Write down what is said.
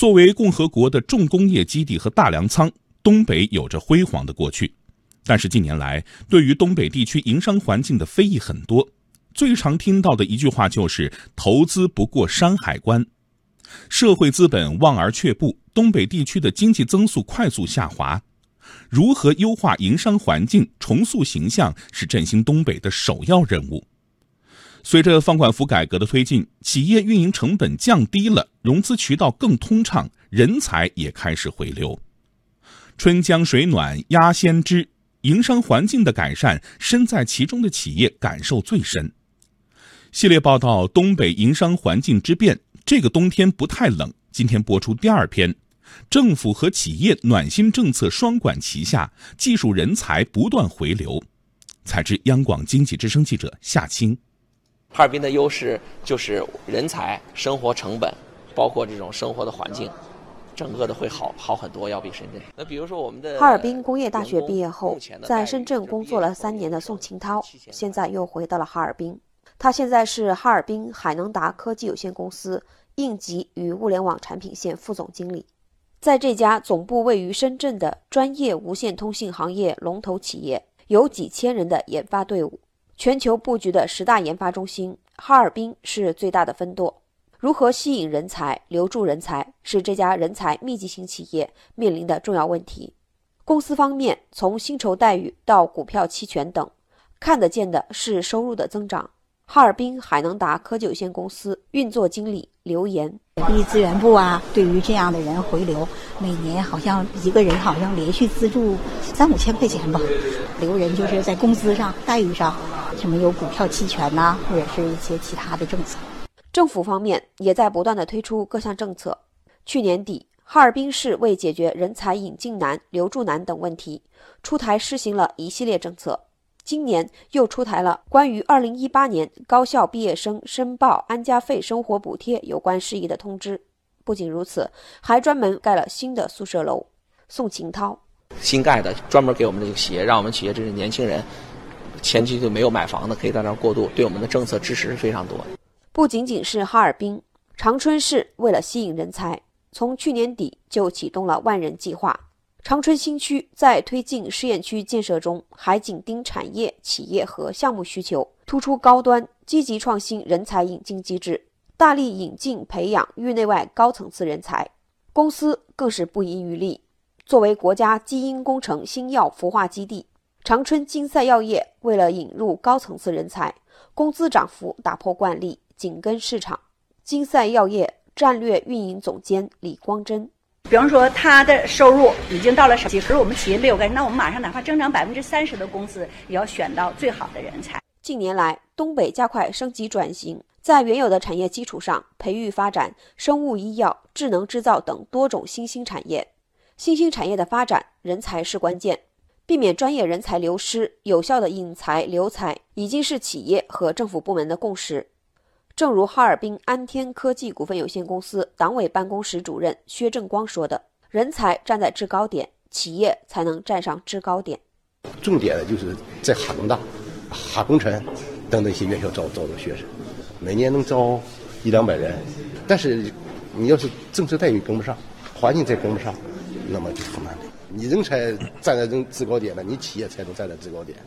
作为共和国的重工业基地和大粮仓，东北有着辉煌的过去。但是近年来，对于东北地区营商环境的非议很多。最常听到的一句话就是“投资不过山海关”，社会资本望而却步，东北地区的经济增速快速下滑。如何优化营商环境、重塑形象，是振兴东北的首要任务。随着放管服改革的推进，企业运营成本降低了，融资渠道更通畅，人才也开始回流。春江水暖鸭先知，营商环境的改善，身在其中的企业感受最深。系列报道《东北营商环境之变》，这个冬天不太冷。今天播出第二篇，政府和企业暖心政策双管齐下，技术人才不断回流。采自央广经济之声记者夏青。哈尔滨的优势就是人才、生活成本，包括这种生活的环境，整个的会好好很多，要比深圳。那比如说我们的哈尔滨工业大学毕业后，在深圳工作了三年的宋清涛，现在又回到了哈尔滨。他现在是哈尔滨海能达科技有限公司应急与物联网产品线副总经理。在这家总部位于深圳的专业无线通信行业龙头企业，有几千人的研发队伍。全球布局的十大研发中心，哈尔滨是最大的分舵。如何吸引人才、留住人才，是这家人才密集型企业面临的重要问题。公司方面，从薪酬待遇到股票期权等，看得见的是收入的增长。哈尔滨海能达科技有限公司运作经理刘岩：人力资源部啊，对于这样的人回流，每年好像一个人好像连续资助三五千块钱吧。留人就是在工资上、待遇上。什么有股票期权呐，或者是一些其他的政策。政府方面也在不断的推出各项政策。去年底，哈尔滨市为解决人才引进难、留住难等问题，出台施行了一系列政策。今年又出台了关于二零一八年高校毕业生申报安家费生活补贴有关事宜的通知。不仅如此，还专门盖了新的宿舍楼。宋秦涛：新盖的，专门给我们这个企业，让我们企业这些年轻人。前期就没有买房的，可以在那儿过渡，对我们的政策支持是非常多。不仅仅是哈尔滨，长春市为了吸引人才，从去年底就启动了万人计划。长春新区在推进试验区建设中，还紧盯产业、企业和项目需求，突出高端、积极创新人才引进机制，大力引进培养域内外高层次人才。公司更是不遗余力，作为国家基因工程新药孵化基地。长春金赛药业为了引入高层次人才，工资涨幅打破惯例，紧跟市场。金赛药业战略运营总监李光珍，比方说他的收入已经到了什么？可是我们企业没有干，那我们马上哪怕增长百分之三十的工资，也要选到最好的人才。近年来，东北加快升级转型，在原有的产业基础上培育发展生物医药、智能制造等多种新兴产业。新兴产业的发展，人才是关键。避免专业人才流失，有效的引才留才，已经是企业和政府部门的共识。正如哈尔滨安天科技股份有限公司党委办公室主任薛正光说的：“人才站在制高点，企业才能站上制高点。重点的就是在哈工大、哈工程等等一些院校招招的学生，每年能招一两百人。但是你要是政策待遇跟不上，环境再跟不上，那么就很难。”你人才站在这制高点了，你企业才能站在制高点。